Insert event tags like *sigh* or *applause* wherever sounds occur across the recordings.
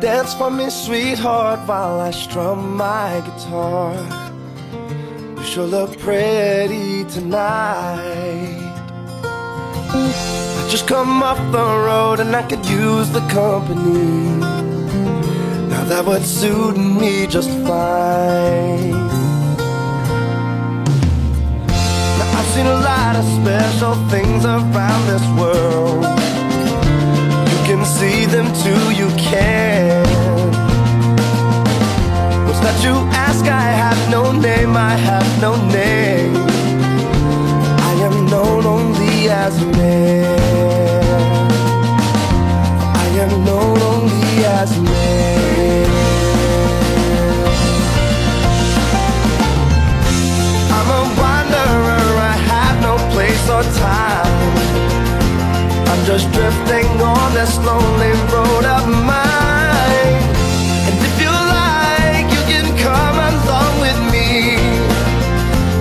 Dance for me, sweetheart, while I strum my guitar. You sure look pretty tonight. I just come off the road and I could use the company. Now that would suit me just fine. Now I've seen a lot of special things around this world. See them too, you can. What's that you ask? I have no name, I have no name. I am known only as a man. I am known only as a man. I'm a wanderer, I have no place or time. Just drifting on this lonely road of mine. And if you like, you can come along with me.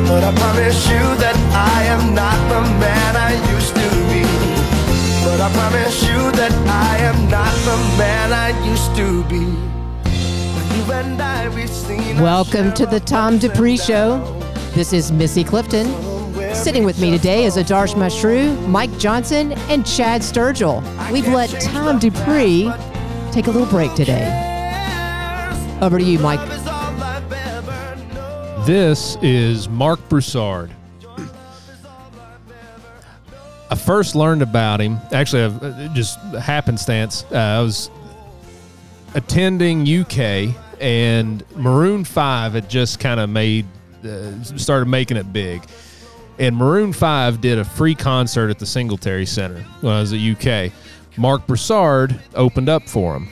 But I promise you that I am not the man I used to be. But I promise you that I am not the man I used to be. You and I, Welcome to the Tom Dupree Show. This is Missy Clifton. Sitting with me today is Adarsh Mashru, Mike Johnson, and Chad Sturgill. We've let Tom Dupree take a little break today. Over to you, Mike. This is Marc Broussard. I first learned about him. Actually, uh, just happenstance. Uh, I was attending UK, and Maroon Five had just kind of made uh, started making it big. And Maroon Five did a free concert at the Singletary Center when I was at UK. Marc Broussard opened up for him.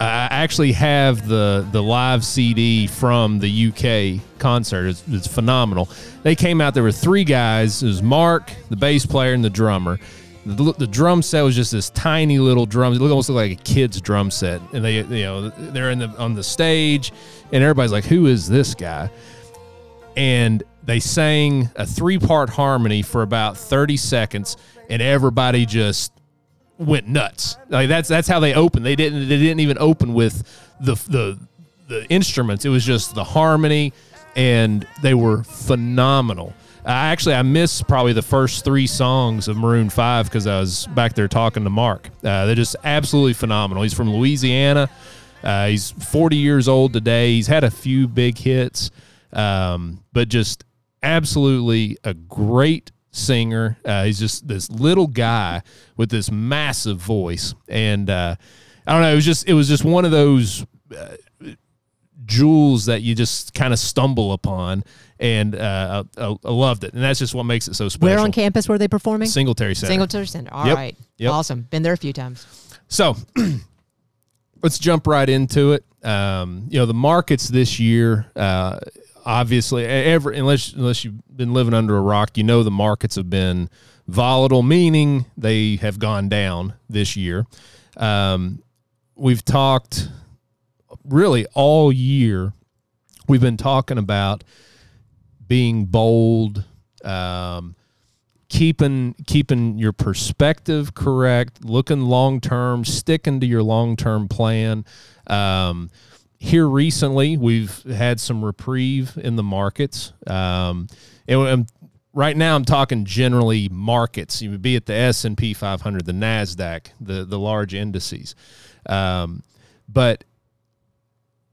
I actually have the the live CD from the UK concert. It's, it's phenomenal. They came out. There were three guys. It was Marc, the bass player, and the drummer. The, the drum set was just this tiny little drum. It almost looked like a kid's drum set. And they, you know, they're in the on the stage, and everybody's like, "Who is this guy?" And they sang a three part harmony for about thirty seconds, and everybody just went nuts. Like that's that's how they opened. They didn't they didn't even open with the the the instruments. It was just the harmony, and they were phenomenal. I actually I missed probably the first three songs of Maroon Five because I was back there talking to Marc. Uh, they're just absolutely phenomenal. He's from Louisiana. Uh, he's 40 years old today. He's had a few big hits, um, but just absolutely a great singer. Uh, he's just this little guy with this massive voice, and uh, I don't know. It was just it was just one of those uh, jewels that you just kind of stumble upon, and uh, I, I loved it. And that's just what makes it so special. Where on campus were they performing? Singletary Center. Singletary Center. All right, Yep. Yep. Awesome. Been there a few times. So *clears throat* let's jump right into it. Um, you know, the markets this year, uh, obviously, every unless unless you've been living under a rock, you know the markets have been volatile, meaning they have gone down this year. Um, we've talked really all year. We've been talking about being bold, um, keeping keeping your perspective correct, looking long term, sticking to your long term plan. Um, here recently, we've had some reprieve in the markets. Um, and I'm- right now, I'm talking generally markets. You would be at the S and P 500, the Nasdaq, the the large indices. Um, but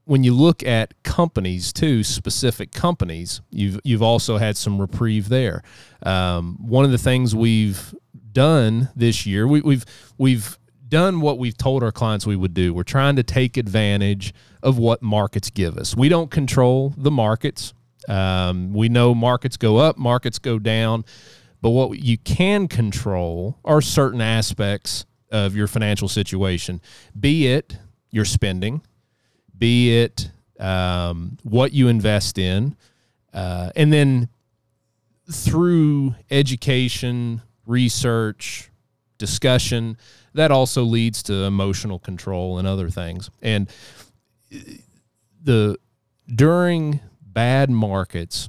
when you look at companies too, specific companies, you've you've also had some reprieve there. Um, one of the things we've done this year, we, we've we've done what we've told our clients we would do. We're trying to take advantage of what markets give us. We don't control the markets. Um, we know markets go up, markets go down, but what you can control are certain aspects of your financial situation, be it your spending, be it um, what you invest in, uh, and then through education, research, discussion, that also leads to emotional control and other things. And the during bad markets,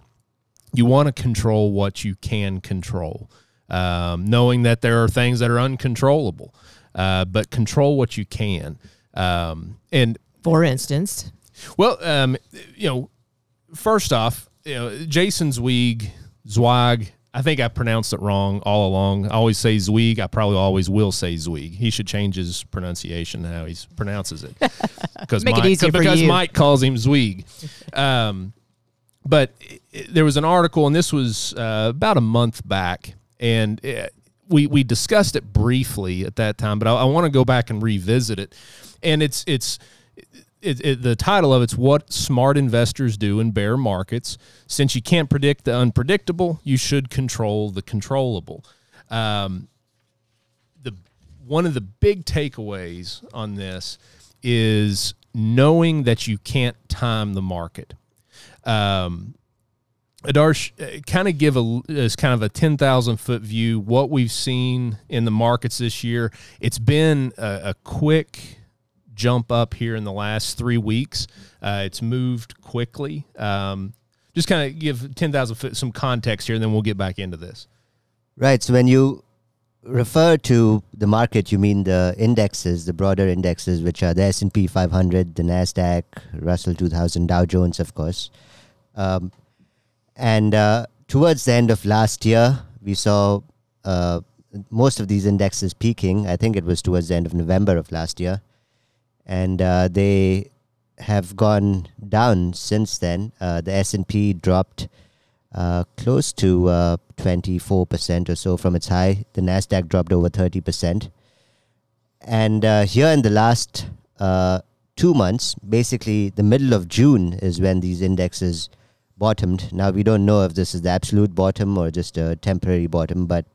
you want to control what you can control, um, knowing that there are things that are uncontrollable, uh, but control what you can. Um, and For instance, well, um, you know, first off, you know, Jason Zweig, Zweig. I think I pronounced it wrong all along. I always say Zweig. I probably always will say Zweig. He should change his pronunciation how he pronounces it *laughs* because Make it Mike, easier for because you. Mike calls him Zweig. Um, but it- it- there was an article, and this was uh, about a month back, and it, we we discussed it briefly at that time. But I, I want to go back and revisit it, and it's it's. It, it, the title of it's what smart investors do in bear markets. Since you can't predict the unpredictable, you should control the controllable. Um, the one of the big takeaways on this is knowing that you can't time the market. Um, Adarsh, uh, kind of give a as kind of a ten thousand foot view what we've seen in the markets this year. It's been a, a quick jump up here in the last three weeks. Uh, it's moved quickly. Um, just kind of give ten thousand foot some context here, and then we'll get back into this. Right. So when you refer to the market, you mean the indexes, the broader indexes, which are the S and P 500, the Nasdaq, Russell 2000, Dow Jones, of course. Um, and uh, towards the end of last year, we saw uh, most of these indexes peaking. I think it was towards the end of November of last year, and uh, they have gone down since then. Uh, the S and P dropped uh, close to uh, 24% or so from its high. The Nasdaq dropped over 30%. And uh, here in the last uh, two months, basically the middle of June is when these indexes bottomed. Now we don't know if this is the absolute bottom or just a temporary bottom, but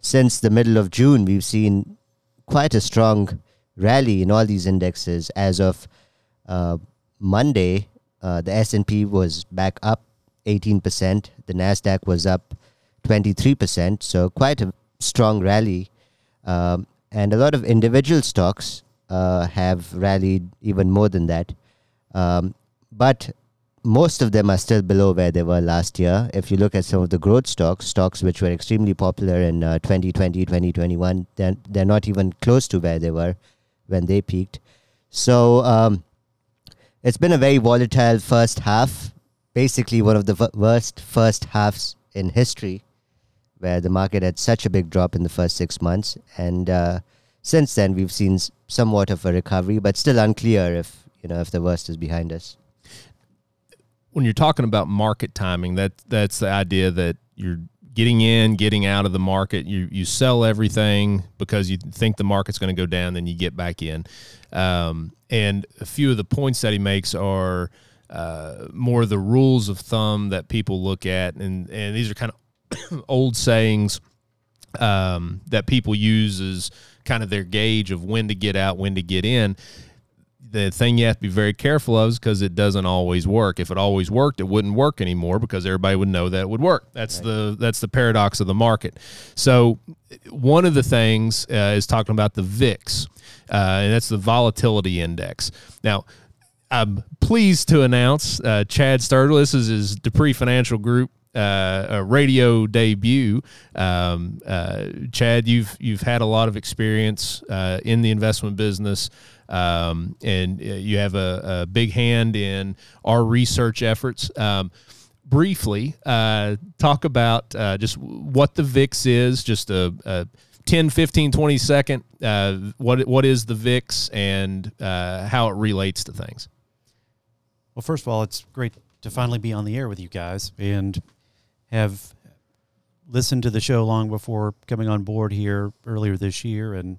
since the middle of June, we've seen quite a strong rally in all these indexes. As of uh, Monday, uh, the S&P was back up 18%. The Nasdaq was up 23%. So quite a strong rally. Um, and a lot of individual stocks uh, have rallied even more than that. Um, but most of them are still below where they were last year. If you look at some of the growth stocks, stocks which were extremely popular in uh, 2020, 2021, they're, they're not even close to where they were when they peaked. So um, it's been a very volatile first half, basically one of the w- worst first halves in history, where the market had such a big drop in the first six months. And uh, since then, we've seen somewhat of a recovery, but still unclear if you know if the worst is behind us. when you're talking about market timing, that that's the idea that you're getting in, getting out of the market. You you sell everything because you think the market's going to go down, then you get back in. Um, and a few of the points that he makes are uh, more the rules of thumb that people look at, and and these are kind of *coughs* old sayings um, that people use as kind of their gauge of when to get out, when to get in the thing you have to be very careful of is because it doesn't always work. If it always worked, it wouldn't work anymore because everybody would know that it would work. That's the that's the paradox of the market. So one of the things uh, is talking about the VIX, uh, and that's the volatility index. Now. I'm pleased to announce uh, Chad. This is his Dupree Financial Group uh, a radio debut. Um, uh, Chad, you've you've had a lot of experience uh, in the investment business, um, and uh, you have a, a big hand in our research efforts. Um, briefly, uh, talk about uh, just what the VIX is, just a, a 10, 15, 20 second. Uh, what what is the VIX and uh, how it relates to things? Well, first of all, it's great to finally be on the air with you guys and have listened to the show long before coming on board here earlier this year and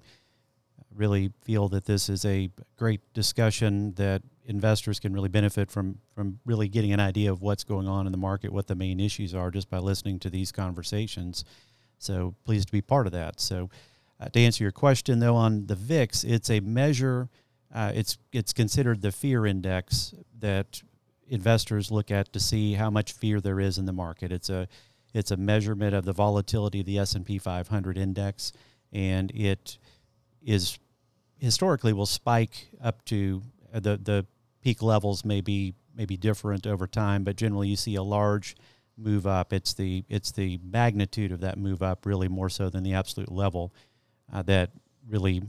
really feel that this is a great discussion that investors can really benefit from from really getting an idea of what's going on in the market, what the main issues are just by listening to these conversations. So pleased to be part of that. So uh, to answer your question though on the VIX, it's a measure uh, it's it's considered the fear index that investors look at to see how much fear there is in the market. It's a it's a measurement of the volatility of the S&P 500 index and it is historically will spike up to uh, the the peak levels may be may be different over time, but generally you see a large move up. It's the it's the magnitude of that move up really more so than the absolute level uh, that really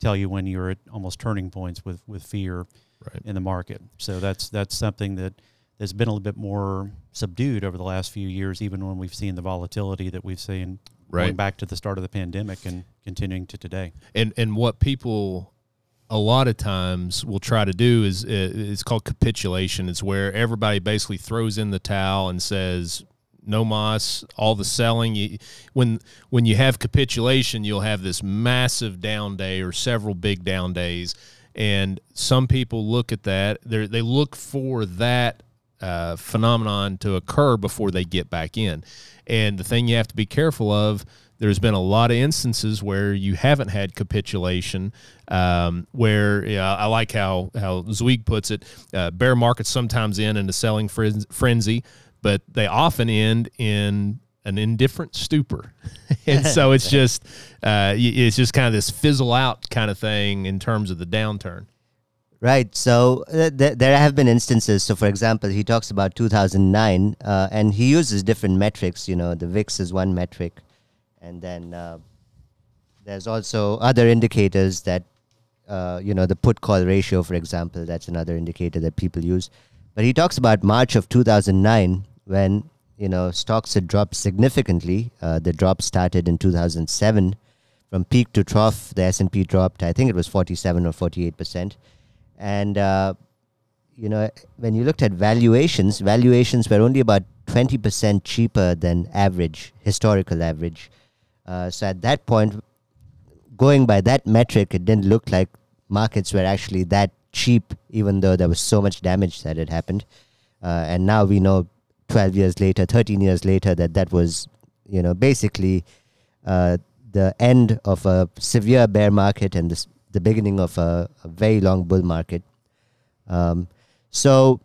tell you when you're at almost turning points with with fear Right. in the market. So that's that's something that has been a little bit more subdued over the last few years, even when we've seen the volatility that we've seen going back to the start of the pandemic and continuing to today. and and what people a lot of times will try to do is it's called capitulation. It's where everybody basically throws in the towel and says no mas, all the selling. You, when when you have capitulation, you'll have this massive down day or several big down days, and some people look at that. They look for that uh, phenomenon to occur before they get back in. And the thing you have to be careful of, there's been a lot of instances where you haven't had capitulation. Um, where yeah, I like how how Zweig puts it, uh, bear markets sometimes end in a selling frenzy, but they often end in an indifferent stupor, *laughs* and so it's *laughs* just uh, it's just kind of this fizzle out kind of thing in terms of the downturn. Right. So uh, th- there have been instances. So, for example, he talks about 2009, uh, and he uses different metrics. You know, the VIX is one metric, and then uh, there's also other indicators that, uh, you know, the put call ratio, for example, that's another indicator that people use. But he talks about March of 2009 when you know stocks had dropped significantly. Uh, the drop started in 2007, from peak to trough. The S&P dropped. I think it was 47 or 48 percent and uh, you know when you looked at valuations valuations were only about 20% cheaper than average historical average. Uh, so at that point going by that metric it didn't look like markets were actually that cheap even though there was so much damage that had happened. Uh, and now we know 12 years later 13 years later that that was you know basically uh, the end of a severe bear market and this, the beginning of a, a very long bull market. Um, so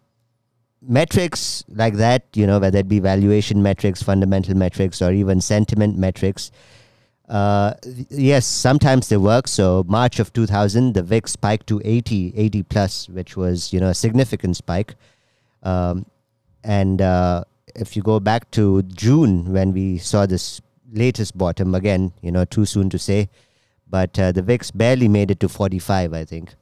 metrics like that, you know, whether it be valuation metrics, fundamental metrics, or even sentiment metrics, uh, yes, sometimes they work. So March of 2000, the VIX spiked to 80, 80 plus, which was you know a significant spike. Um, and uh, if you go back to June when we saw this latest bottom again, you know, too soon to say, but uh, the VIX barely made it to 45, I think.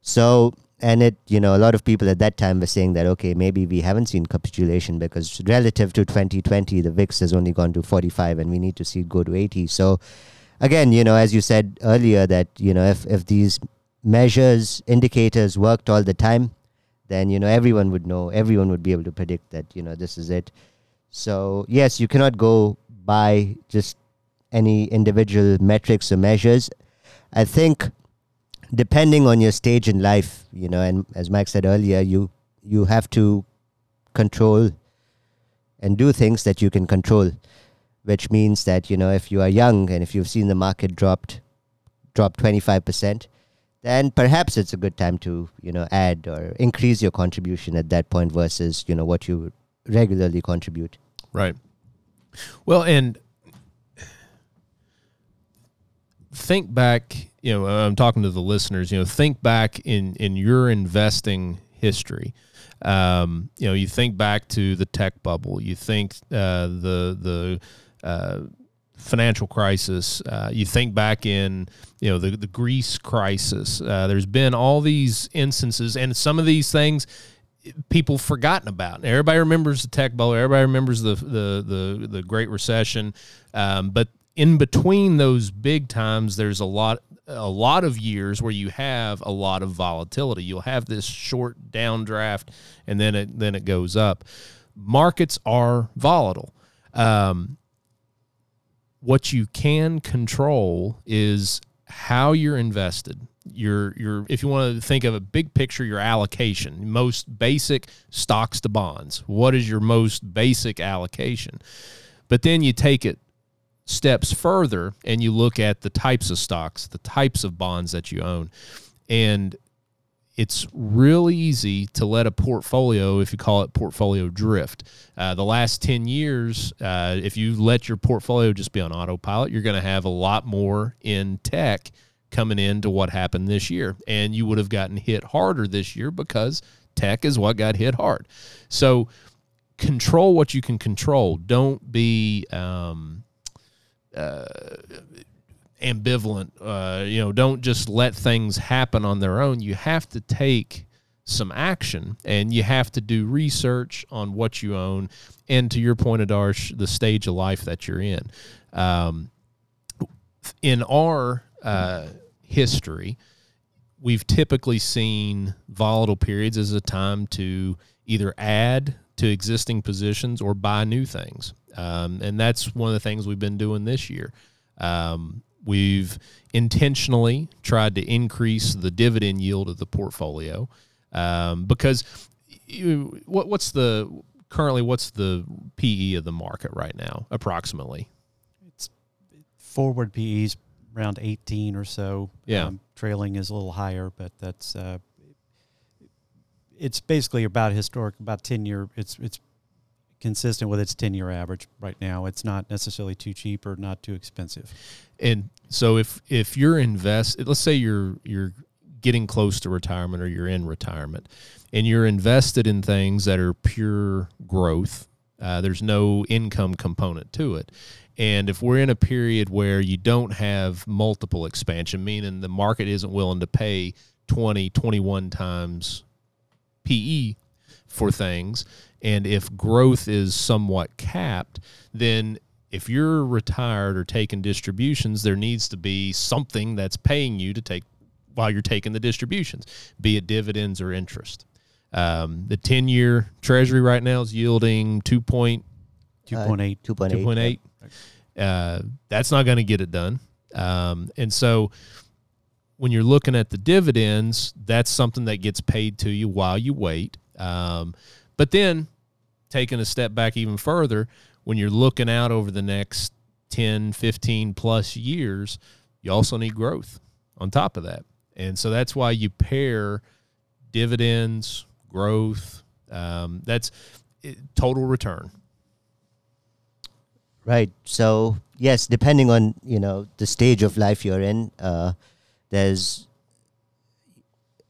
So, and it, you know, a lot of people at that time were saying that, okay, maybe we haven't seen capitulation because relative to 2020, the VIX has only gone to 45 and we need to see it go to 80. So, again, you know, as you said earlier, that, you know, if, if these measures, indicators worked all the time, then, you know, everyone would know, everyone would be able to predict that, you know, this is it. So, yes, you cannot go by just any individual metrics or measures. I think depending on your stage in life, you know, and as Mike said earlier, you you have to control and do things that you can control, which means that you know if you are young and if you've seen the market dropped drop 25%, then perhaps it's a good time to, you know, add or increase your contribution at that point versus, you know, what you regularly contribute. Right. Well, and think back, you know, I'm talking to the listeners, you know, think back in in your investing history. Um, you know, you think back to the tech bubble, you think uh, the the uh, financial crisis, uh, you think back in you know the the Greece crisis. Uh, there's been all these instances, and some of these things people forgotten about. Everybody remembers the tech bubble. Everybody remembers the the the, the Great Recession. Um, but in between those big times, there's a lot a lot of years where you have a lot of volatility. You'll have this short downdraft, and then it then it goes up. Markets are volatile. Um, what you can control is how you're invested your your if you want to think of a big picture your allocation most basic stocks to bonds what is your most basic allocation but then you take it steps further and you look at the types of stocks the types of bonds that you own and it's really easy to let a portfolio, if you call it portfolio drift. Uh, the last 10 years, uh, if you let your portfolio just be on autopilot, you're going to have a lot more in tech coming into what happened this year. And you would have gotten hit harder this year because tech is what got hit hard. So control what you can control. Don't be. Um, uh, ambivalent. Uh, you know, don't just let things happen on their own. You have to take some action and you have to do research on what you own and to your point adarsh the stage of life that you're in um, in our uh, history we've typically seen volatile periods as a time to either add to existing positions or buy new things um, and that's one of the things we've been doing this year um, we've intentionally tried to increase the dividend yield of the portfolio um, because you, what, what's the currently what's the PE of the market right now approximately? It's forward PEs around 18 or so. Yeah. Um, trailing is a little higher, but that's uh, it's basically about historic about 10 year it's it's consistent with its 10 year average right now. It's not necessarily too cheap or not too expensive. And so if if you're invest let's say you're you're getting close to retirement or you're in retirement and you're invested in things that are pure growth, uh, there's no income component to it. And if we're in a period where you don't have multiple expansion, meaning the market isn't willing to pay 20, 21 times PE for things, and if growth is somewhat capped, then if you're retired or taking distributions, there needs to be something that's paying you to take while you're taking the distributions, be it dividends or interest. Um, the 10 year treasury right now is yielding 2.2.8. 2.8. 2.8. Uh, that's not going to get it done. Um, and so when you're looking at the dividends, that's something that gets paid to you while you wait. Um, but then taking a step back even further, when you're looking out over the next 10, 15 plus years, you also need growth on top of that. And so that's why you pair dividends, growth. Um, that's it, total return. Right. So yes, depending on you know the stage of life you're in, uh, there's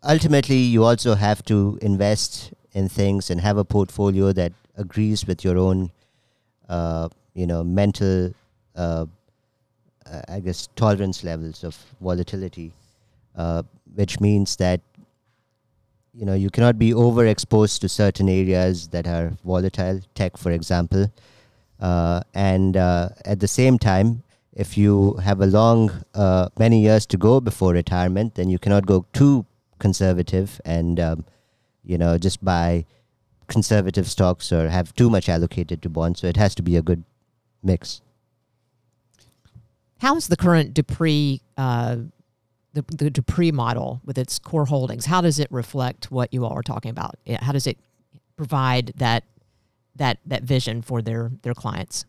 ultimately you also have to invest in things and have a portfolio that agrees with your own, uh, you know, mental, uh, I guess, tolerance levels of volatility, uh, which means that you know you cannot be overexposed to certain areas that are volatile, tech, for example. Uh, and uh, at the same time, if you have a long, many years to go before retirement, then you cannot go too conservative and, um, you know, just buy conservative stocks or have too much allocated to bonds. So it has to be a good mix. How is the current Dupree, uh, the, the Dupree model with its core holdings? How does it reflect what you all are talking about? How does it provide that that that vision for their their clients?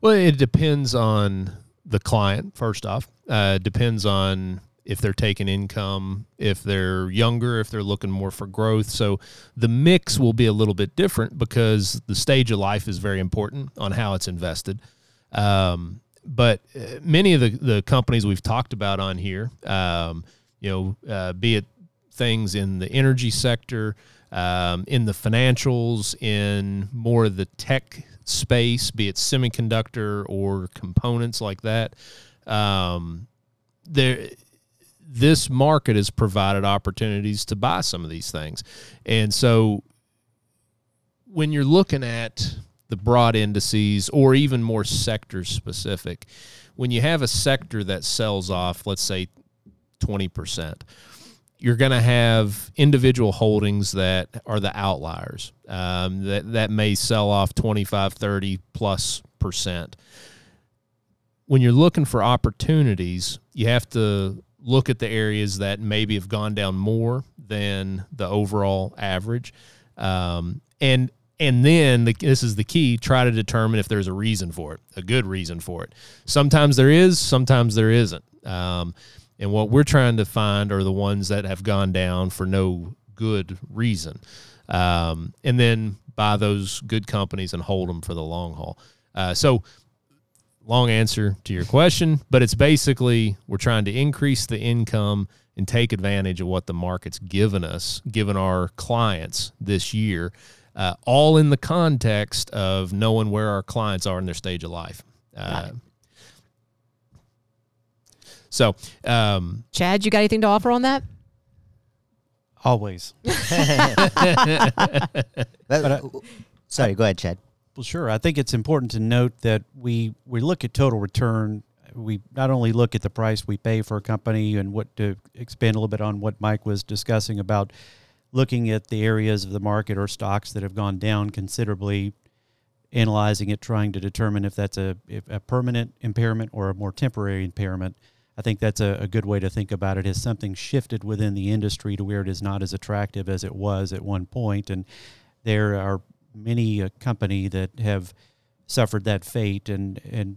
Well, it depends on the client. First off, uh, depends on if they're taking income, if they're younger, if they're looking more for growth. So the mix will be a little bit different because the stage of life is very important on how it's invested. Um, but uh, many of the, the companies we've talked about on here, um, you know, uh, be it things in the energy sector, um, in the financials, in more of the tech space, be it semiconductor or components like that. Um, there, this market has provided opportunities to buy some of these things, and so when you're looking at the broad indices or even more sector specific, when you have a sector that sells off, let's say twenty percent you're going to have individual holdings that are the outliers. Um, that, that may sell off 25 30 plus percent. When you're looking for opportunities you have to look at the areas that maybe have gone down more than the overall average um, and and then the, this is the key try to determine if there's a reason for it a good reason for it sometimes there is sometimes there isn't um, and what we're trying to find are the ones that have gone down for no good reason. Um, and then buy those good companies and hold them for the long haul. Uh, so, long answer to your question, but it's basically we're trying to increase the income and take advantage of what the market's given us, given our clients this year, uh, all in the context of knowing where our clients are in their stage of life. Uh, So, um, Chad, you got anything to offer on that? Always. Well, *laughs* *laughs* But, uh, sorry, go ahead, Chad. Well, sure. I think it's important to note that we we look at total return. We not only look at the price we pay for a company and what to expand a little bit on what Mike was discussing about looking at the areas of the market or stocks that have gone down considerably, analyzing it, trying to determine if that's a if a permanent impairment or a more temporary impairment. I think that's a, a good way to think about it. Has something shifted within the industry to where it is not as attractive as it was at one point, and there are many a company that have suffered that fate and and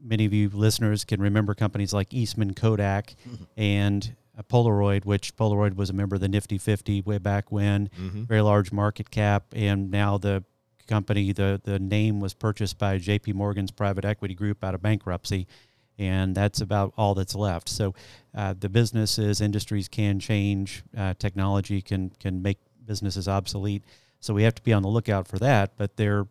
many of you listeners can remember companies like Eastman Kodak and uh, Polaroid which Polaroid was a member of the Nifty 50 way back when. Very large market cap and now the company the the name was purchased by JP Morgan's private equity group out of bankruptcy and that's about all that's left. So uh, the businesses industries can change uh, technology can can make businesses obsolete so we have to be on the lookout for that. But there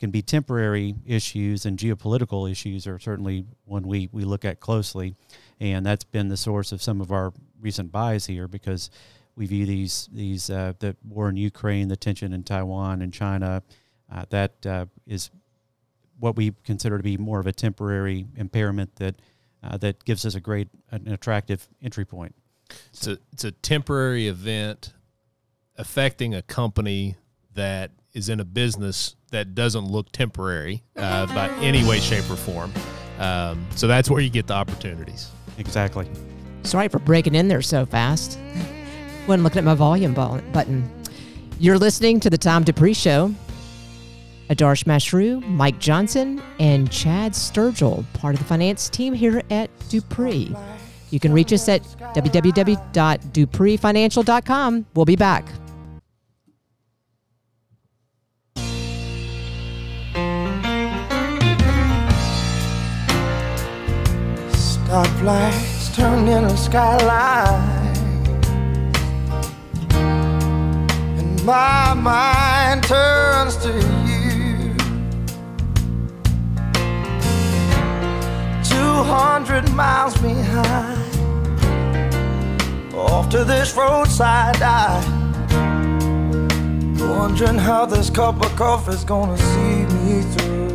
can be temporary issues, and geopolitical issues are certainly one we, we look at closely. And that's been the source of some of our recent buys here because we view these these uh, the war in Ukraine, the tension in Taiwan and China, uh, that uh, is what we consider to be more of a temporary impairment that uh, that gives us a great an attractive entry point. it's a it's a temporary event affecting a company that is in a business that doesn't look temporary uh, by any way, shape, or form. Um, so that's where you get the opportunities. Exactly. Sorry for breaking in there so fast. Wasn't looking at my volume bu- button. You're listening to the Tom Dupree Show. Adarsh Mashru, Mike Johnson, and Chad Sturgill, part of the finance team here at Dupree. You can reach us at www.dupreefinancial.com. We'll be back. Turn into skyline. And my mind turns to you. 200 miles behind. Off to this roadside dive. Wondering how this cup of coffee's gonna see me through.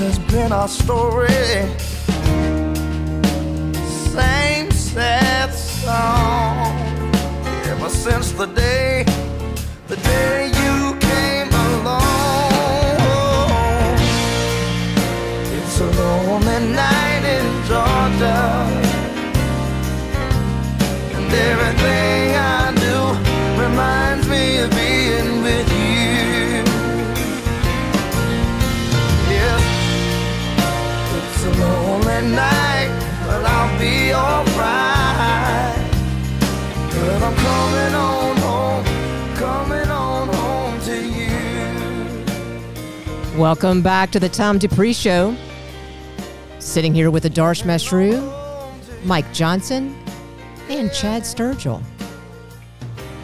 Has been our story. Same sad song. Ever since the day, the day you came along. It's a lonely night in Georgia. And everything Welcome back to the Tom Dupree Show. Sitting here with Adarsh Mashru, Mike Johnson, and Chad Sturgill.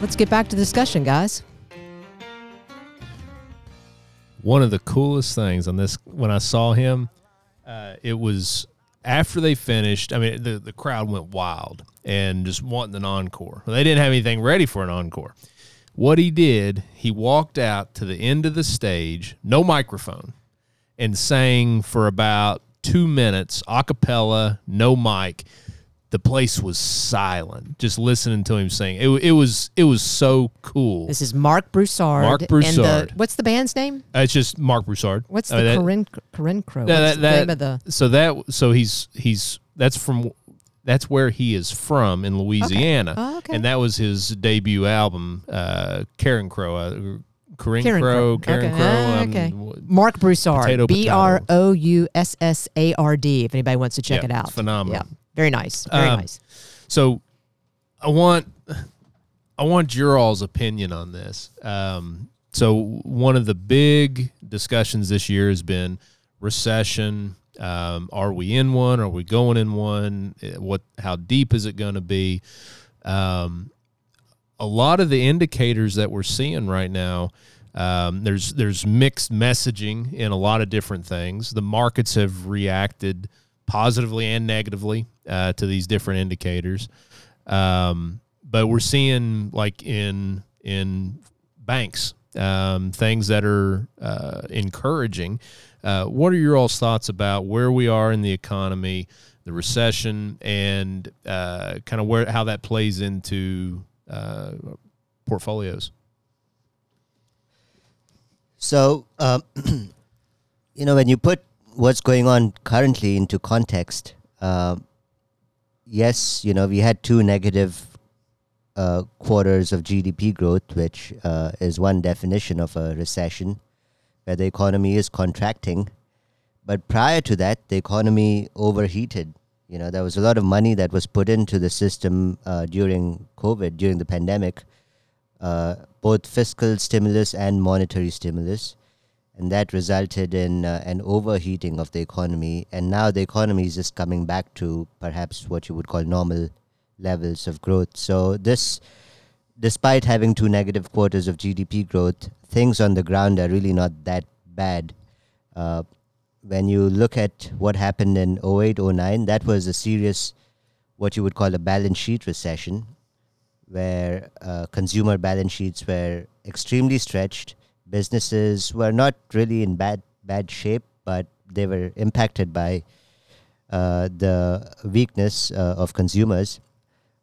Let's get back to the discussion, guys. One of the coolest things on this when I saw him, uh, it was after they finished. I mean, the the crowd went wild and just wanting an encore. They didn't have anything ready for an encore. What he did, he walked out to the end of the stage, no microphone, and sang for about two minutes, a cappella, no mic. The place was silent, just listening to him sing. It, it was it was so cool. This is Marc Broussard. Marc And Broussard. the, what's the band's name? Uh, it's just Marc Broussard. What's Uh, the that- Corinne, Carencro? that- What's the that- name of the. so that so he's he's that's from that's where he is from in Louisiana, Oh, okay. and that was his debut album, uh, Carencro, uh, Karen, Carencro. Karen Okay. Crow. Ah, um, okay. Marc Broussard. B R O U S S A R D. If anybody wants to check Yeah, it out. phenomenal. Yeah. Very nice. Very Um, nice. So, I want I want your all's opinion on this. Um, so one of the big discussions this year has been recession. Um, are we in one? Are we going in one? Eh, What? How deep is it going to be? Um, a lot of the indicators that we're seeing right now Um, there's there's mixed messaging in a lot of different things. The markets have reacted positively and negatively uh, to these different indicators, um, but we're seeing like in in banks um, things that are uh, encouraging. Uh, what are your all's thoughts about where we are in the economy, the recession, and uh, kind of where how that plays into uh, portfolios? So, um, *clears throat* you know, when you put what's going on currently into context, uh, yes, you know, we had two negative uh, quarters of GDP growth, which uh, is one definition of a recession, where the economy is contracting. But prior to that, the economy overheated. You know, there was a lot of money that was put into the system uh, during COVID, during the pandemic, uh, both fiscal stimulus and monetary stimulus. And that resulted in uh, an overheating of the economy. And now the economy is just coming back to perhaps what you would call normal levels of growth. So, this, despite having two negative quarters of GDP growth, things on the ground are really not that bad. Uh, when you look at what happened in 08 09, that was a serious, what you would call a balance sheet recession, where uh, consumer balance sheets were extremely stretched. Businesses were not really in bad bad shape, but they were impacted by uh, the weakness uh, of consumers.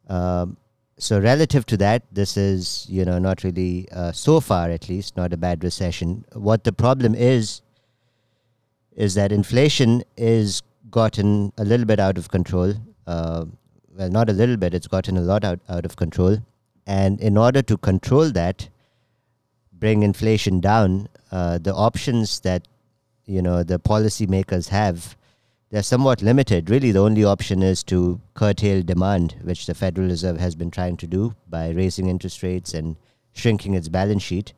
Um, so relative to that, this is you know not really uh, so far at least not a bad recession. What the problem is is that inflation is gotten a little bit out of control. Uh, well, not a little bit; it's gotten a lot out, out of control. And in order to control that, bring inflation down, uh, the options that you know the policymakers have they're somewhat limited. Really, the only option is to curtail demand, which the Federal Reserve has been trying to do by raising interest rates and shrinking its balance sheet.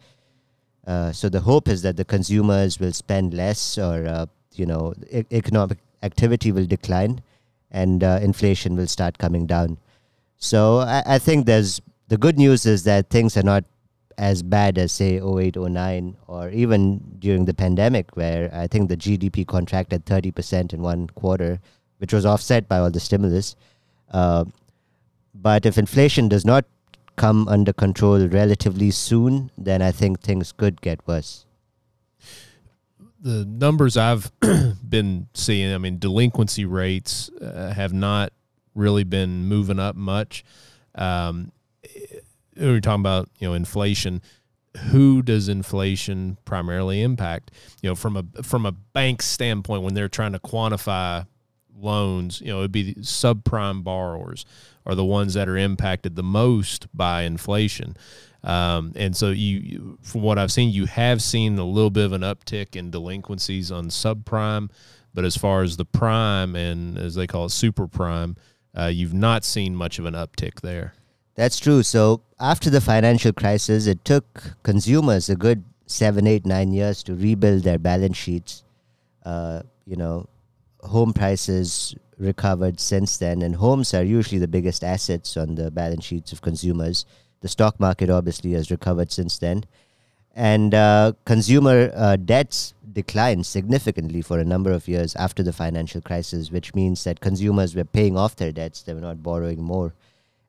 Uh, so the hope is that the consumers will spend less, or uh, you know, e- economic activity will decline, and uh, inflation will start coming down. So I, I think there's the good news is that things are not as bad as say 08 09 or even during the pandemic where i think the gdp contracted 30% in one quarter which was offset by all the stimulus uh, but if inflation does not come under control relatively soon then i think things could get worse the numbers I've *clears throat* been seeing, I mean, delinquency rates uh, have not really been moving up much. Um, we are talking about you know inflation. Who does inflation primarily impact? You know, from a from a bank standpoint, when they're trying to quantify loans, you know, it'd be subprime borrowers are the ones that are impacted the most by inflation. Um, and so you, you, from what I've seen, you have seen a little bit of an uptick in delinquencies on subprime, but as far as the prime and as they call it super prime, uh, you've not seen much of an uptick there. That's true. So after the financial crisis, it took consumers a good seven, eight, nine years to rebuild their balance sheets. Uh, you know, home prices recovered since then, and homes are usually the biggest assets on the balance sheets of consumers. The stock market obviously has recovered since then, and uh, consumer uh, debts declined significantly for a number of years after the financial crisis, which means that consumers were paying off their debts; they were not borrowing more.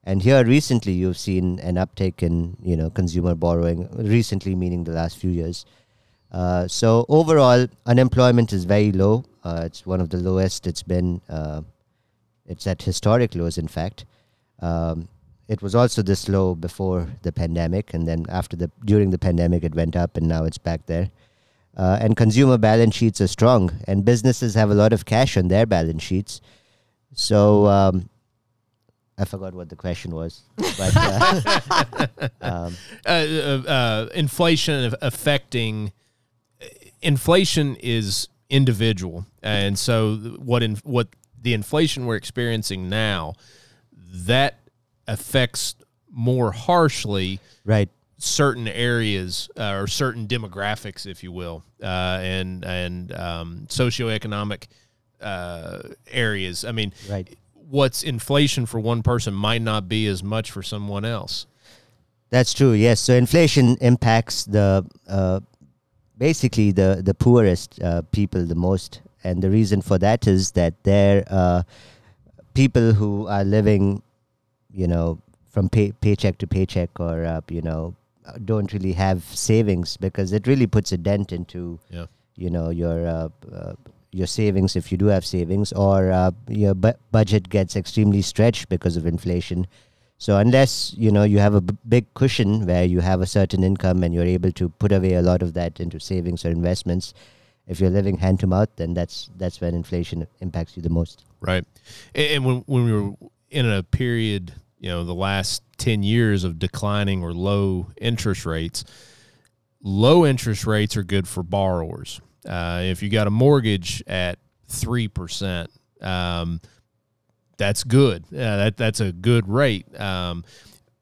And here recently, you've seen an uptick in you know consumer borrowing. Recently, meaning the last few years. Uh, so overall, unemployment is very low. Uh, it's one of the lowest it's been. Uh, it's at historic lows, in fact. Um, it was also this low before the pandemic, and then after the during the pandemic, it went up, and now it's back there. Uh, and consumer balance sheets are strong, and businesses have a lot of cash on their balance sheets. So um, I forgot what the question was, but *laughs* uh, *laughs* um, uh, uh, uh, inflation affecting inflation is individual, and so what in what the inflation we're experiencing now that affects more harshly right certain areas uh, or certain demographics, if you will, uh, and and um, socioeconomic uh, areas. I mean, right what's inflation for one person might not be as much for someone else. That's true. Yes. So inflation impacts the uh, basically the the poorest uh, people the most, and the reason for that is that they're uh, people who are living, you know, from pay- paycheck to paycheck, or you know, don't really have savings because it really puts a dent into Yeah. you know your uh, uh, your savings if you do have savings, or uh, your bu- budget gets extremely stretched because of inflation. So unless you know you have a b- big cushion where you have a certain income and you're able to put away a lot of that into savings or investments, if you're living hand to mouth, then that's that's when inflation impacts you the most. Right. And, and when when we were in a period, you know, the last ten years of declining or low interest rates, low interest rates are good for borrowers. Uh, if you got a mortgage at three percent, um, that's good. Uh, that that's a good rate. Um,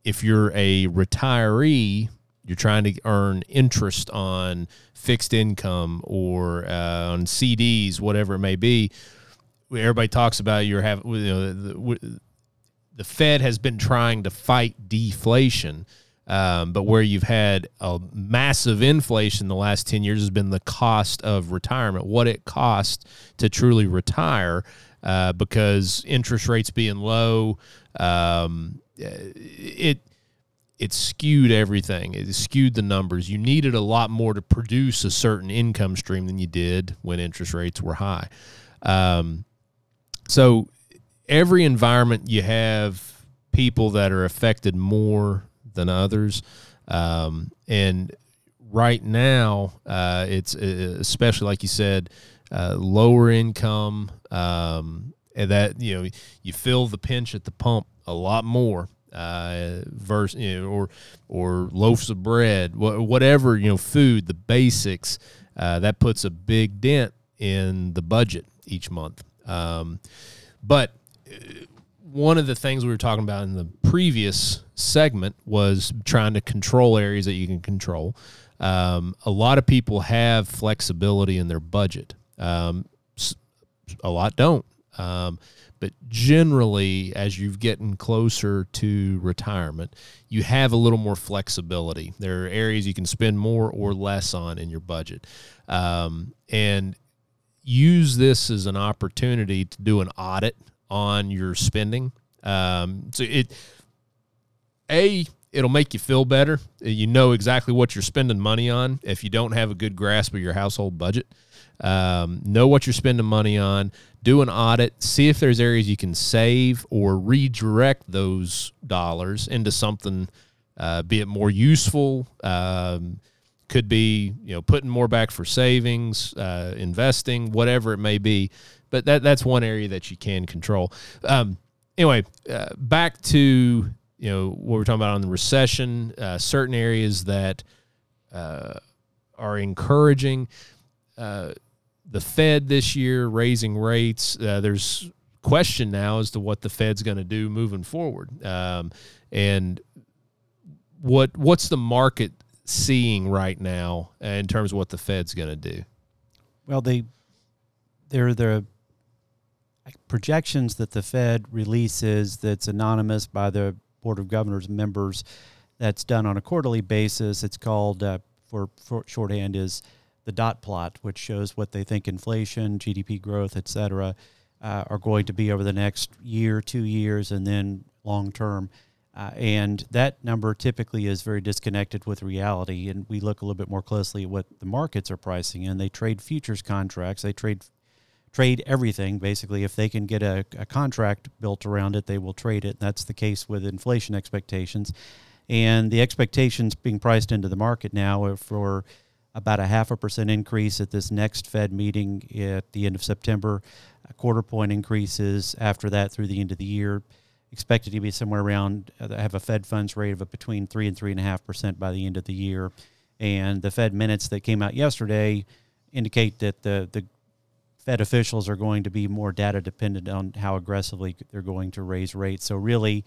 if you're a retiree, you're trying to earn interest on fixed income or uh, on CDs, whatever it may be. Everybody talks about you're having, you know, the, the Fed has been trying to fight deflation. Um, but where you've had a massive inflation the last 10 years has been the cost of retirement, what it costs to truly retire uh, because interest rates being low, um, it it skewed everything. It skewed the numbers. You needed a lot more to produce a certain income stream than you did when interest rates were high. Um, so every environment you have people that are affected more than others, um, and right now uh, it's uh, especially like you said, uh, lower income, um, and that you know you feel the pinch at the pump a lot more. Uh, versus you know, or or loaves of bread, wha- whatever you know, food, the basics, uh, that puts a big dent in the budget each month. Um, but uh, one of the things we were talking about in the previous segment was trying to control areas that you can control. Um, a lot of people have flexibility in their budget. Um, a lot don't. Um, but generally, as you're getting closer to retirement, you have a little more flexibility. There are areas you can spend more or less on in your budget. Um, and use this as an opportunity to do an audit on your spending. Um, so it, a, it'll make you feel better. You know exactly what you're spending money on. If you don't have a good grasp of your household budget, um, know what you're spending money on. Do an audit. See if there's areas you can save or redirect those dollars into something, uh, be it more useful. Um, could be you know putting more back for savings, uh, investing, whatever it may be. But that that's one area that you can control. Um, anyway, uh, back to you know what we're talking about on the recession. Uh, certain areas that uh, are encouraging. Uh, the Fed this year raising rates. Uh, there's question now as to what the Fed's going to do moving forward, um, and what what's the market seeing right now in terms of what the Fed's going to do? Well, they they're the projections that the Fed releases that's anonymous by the Board of Governors members. That's done on a quarterly basis. It's called uh, for, for shorthand is the dot plot, which shows what they think inflation, GDP growth, et cetera, uh, are going to be over the next year, two years, and then long term. Uh, and that number typically is very disconnected with reality. And we look a little bit more closely at what the markets are pricing in. They trade futures contracts. They trade trade everything basically. If they can get a, a contract built around it, they will trade it. That's the case with inflation expectations, and the expectations being priced into the market now for about a half a percent increase at this next Fed meeting at the end of September, a quarter point increases after that through the end of the year expected to be somewhere around uh, have a Fed funds rate of between three and three and a half percent by the end of the year, and the Fed minutes that came out yesterday indicate that the the Fed officials are going to be more data dependent on how aggressively they're going to raise rates. So really,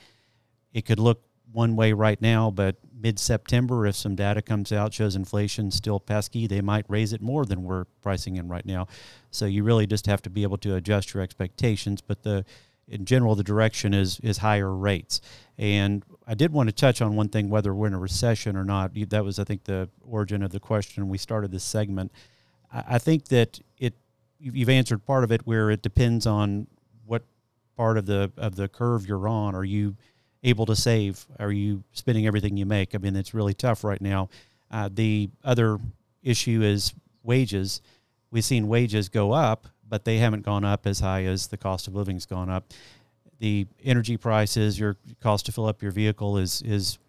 it could look one way right now, but mid September, if some data comes out shows inflation still pesky, they might raise it more than we're pricing in right now. So you really just have to be able to adjust your expectations. But the in general, the direction is is higher rates. And I did want to touch on one thing, whether we're in a recession or not. That was, I think, the origin of the question. We started this segment. I think that it you've answered part of it where it depends on what part of the of the curve you're on. Are you able to save? Are you spending everything you make? I mean, it's really tough right now. Uh, the other issue is wages. We've seen wages go up, but they haven't gone up as high as the cost of living's gone up. The energy prices, your cost to fill up your vehicle is is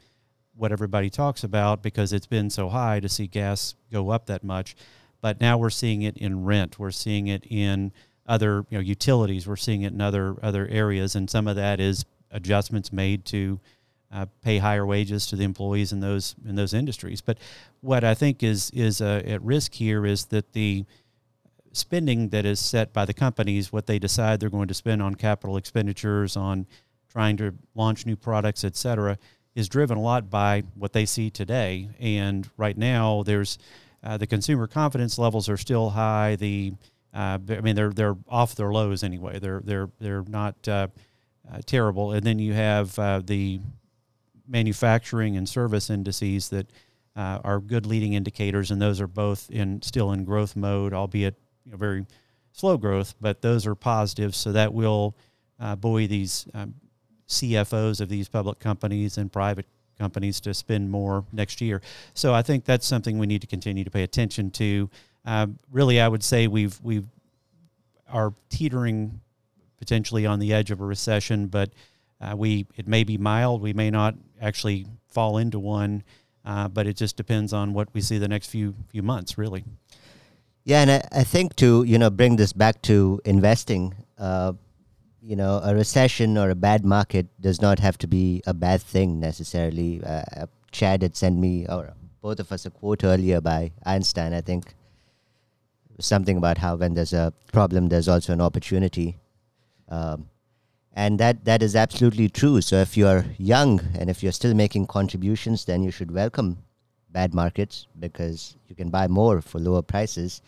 what everybody talks about because it's been so high to see gas go up that much. But now we're seeing it in rent. We're seeing it in other you know utilities. We're seeing it in other other areas, and some of that is adjustments made to uh, pay higher wages to the employees in those in those industries. But what I think is is uh, at risk here is that the spending that is set by the companies, what they decide they're going to spend on capital expenditures, on trying to launch new products, et cetera, is driven a lot by what they see today. And right now, there's uh, the consumer confidence levels are still high. The uh, I mean, they're they're off their lows anyway. They're they're they're not uh, uh terrible. And then you have uh, the manufacturing and service indices that are good leading indicators, and those are both in still in growth mode, albeit you know, very slow growth, but those are positive. So that will buoy these um, CFOs of these public companies and private companies to spend more next year. So I think that's something we need to continue to pay attention to. Um, really, I would say we've we've are teetering potentially on the edge of a recession, but uh, we it may be mild. We may not actually fall into one, uh, but it just depends on what we see the next few few months, really. Yeah, and I, I think to you know bring this back to investing, uh, you know, a recession or a bad market does not have to be a bad thing necessarily. Uh, uh Chad had sent me, or both of us, a quote earlier by Einstein. I think something about how when there's a problem, there's also an opportunity, um, and that that is absolutely true. So if you're young and if you're still making contributions, then you should welcome bad markets because you can buy more for lower prices.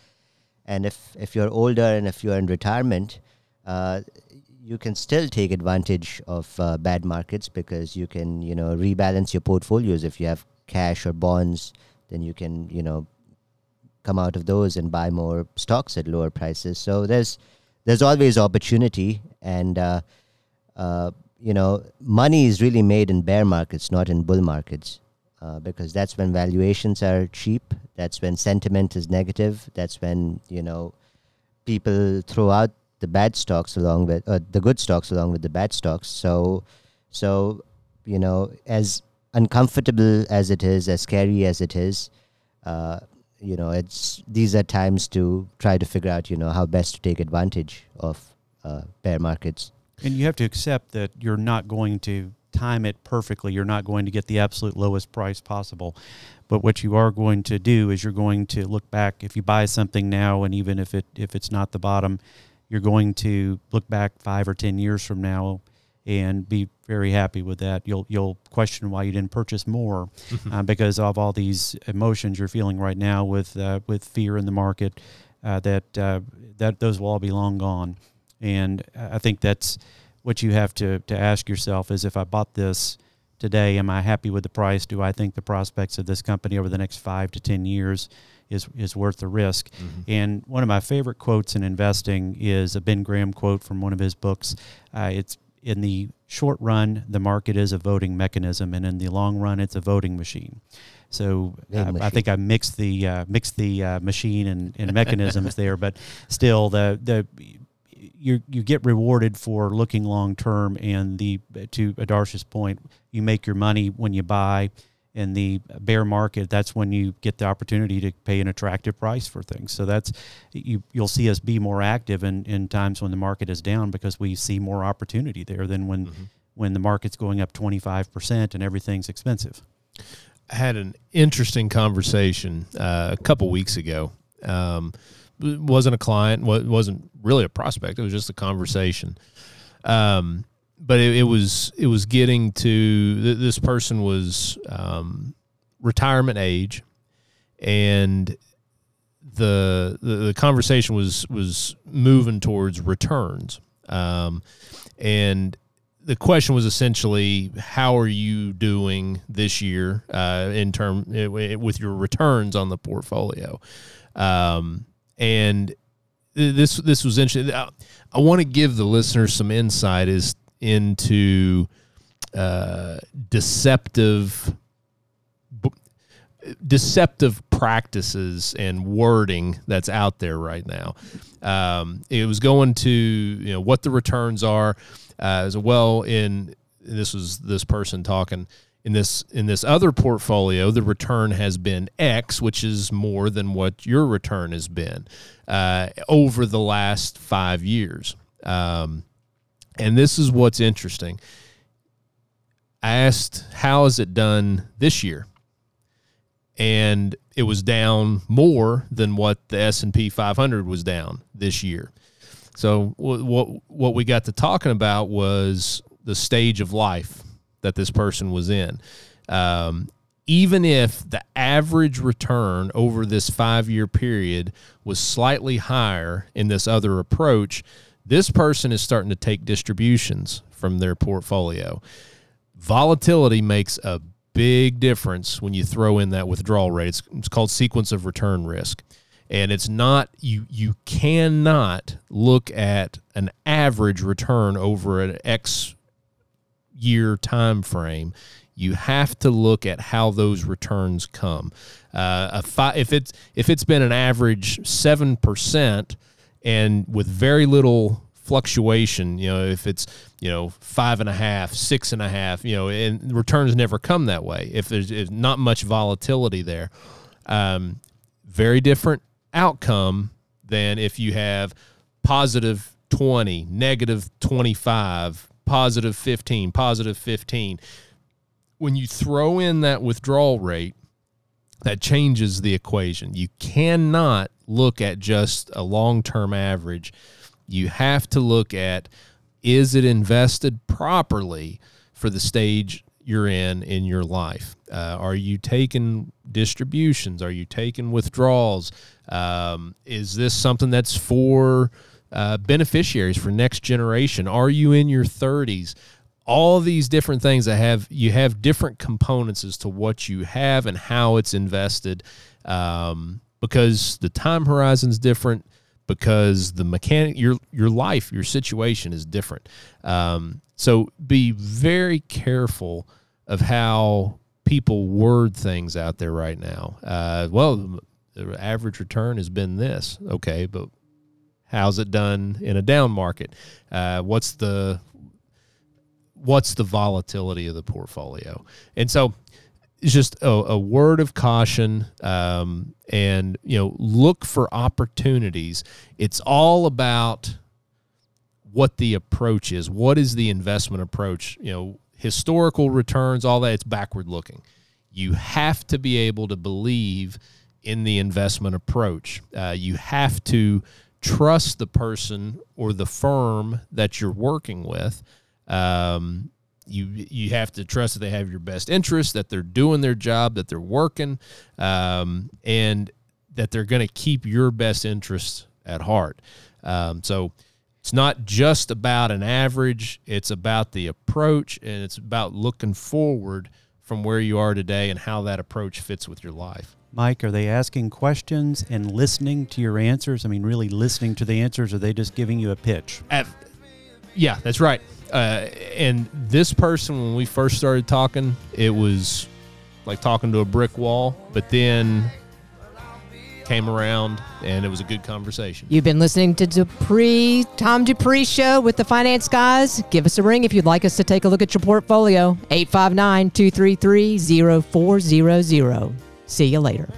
And if, if you're older and if you're in retirement, uh, you can still take advantage of uh, bad markets because you can, you know, rebalance your portfolios. If you have cash or bonds, then you can, you know, come out of those and buy more stocks at lower prices. So there's there's always opportunity, and uh, uh, you know, money is really made in bear markets, not in bull markets. Uh, because that's when valuations are cheap. That's when sentiment is negative. That's when you know people throw out the bad stocks along with uh, the good stocks along with the bad stocks. So, so you know, as uncomfortable as it is, as scary as it is, uh, you know, it's these are times to try to figure out, you know, how best to take advantage of uh, bear markets. And you have to accept that you're not going to time it perfectly. You're not going to get the absolute lowest price possible. But what you are going to do is you're going to look back if you buy something now and even if it if it's not the bottom, you're going to look back 5 or 10 years from now and be very happy with that. You'll you'll question why you didn't purchase more *laughs* uh, because of all these emotions you're feeling right now with uh, with fear in the market. Uh, that uh, that those will all be long gone, and I think that's what you have to, to ask yourself is if I bought this today, am I happy with the price? Do I think the prospects of this company over the next five to 10 years is, is worth the risk? Mm-hmm. And one of my favorite quotes in investing is a Ben Graham quote from one of his books. Uh, it's in the short run, the market is a voting mechanism, and in the long run, it's a voting machine. So uh, I think I mixed the uh, mixed the uh, machine and, and mechanisms there, but still the the you you get rewarded for looking long term, and the to Adarsh's point, you make your money when you buy. In the bear market, that's when you get the opportunity to pay an attractive price for things. So that's you. You'll see us be more active in, in times when the market is down because we see more opportunity there than when mm-hmm. when the market's going up twenty five percent and everything's expensive. I had an interesting conversation uh, a couple weeks ago. Um, wasn't a client, wasn't really a prospect. It was just a conversation. Um, but it, it, was it was getting to th- this person was um, retirement age, and the, the, the conversation was was moving towards returns. Um, and the question was essentially how are you doing this year uh, in term with your returns on the portfolio um, and this this was interesting i, I want to give the listeners some insight as into uh, deceptive deceptive practices and wording that's out there right now. Um, it was going to you know what the returns are uh, as well. In this was this person talking in this in this other portfolio, the return has been X, which is more than what your return has been uh, over the last five years. Um, and this is what's interesting. I asked, "How is it done this year?" and it was down more than what the S&P 500 was down this year. So what what we got to talking about was the stage of life that this person was in. Um, even if the average return over this five year period was slightly higher in this other approach, this person is starting to take distributions from their portfolio. Volatility makes a big difference when you throw in that withdrawal rate. It's, it's called sequence of return risk. And it's not you you cannot look at an average return over an X year time frame. You have to look at how those returns come. Uh, fi- if it's if it's been an average seven percent and with very little fluctuation. You know, if it's you know five and a half, six and a half, you know, and returns never come that way. If there's, there's not much volatility there, um, very different outcome than if you have positive twenty, negative twenty five, positive fifteen, positive fifteen. When you throw in that withdrawal rate, that changes the equation. You cannot look at just a long term average you have to look at is it invested properly for the stage you're in in your life? Uh, are you taking distributions? Are you taking withdrawals? Um, is this something that's for uh, beneficiaries for next generation? Are you in your 30s? All these different things that have you have different components as to what you have and how it's invested, um, because the time horizon is different because the mechanic your your life your situation is different um, so be very careful of how people word things out there right now uh, well the average return has been this okay but how's it done in a down market? Uh, what's the what's the volatility of the portfolio? And so just a, a, word of caution um, and you know look for opportunities. It's all about what the approach is. What is the investment approach? You know historical returns all that it's backward looking. You have to be able to believe in the investment approach. Uh, you have to trust the person or the firm that you're working with um, you you have to trust that they have your best interest, that they're doing their job, that they're working, um, and that they're going to keep your best interests at heart. Um, so it's not just about an average; it's about the approach, and it's about looking forward from where you are today and how that approach fits with your life. Mike, are they asking questions and listening to your answers? I mean, really listening to the answers, or are they just giving you a pitch? At, yeah, that's right. Uh, and this person, when we first started talking, it was like talking to a brick wall. But then came around and it was a good conversation. You've been listening to Dupree, Tom Dupree Show with the Finance Guys. Give us a ring if you'd like us to take a look at your portfolio. 859 233 0400. See you later.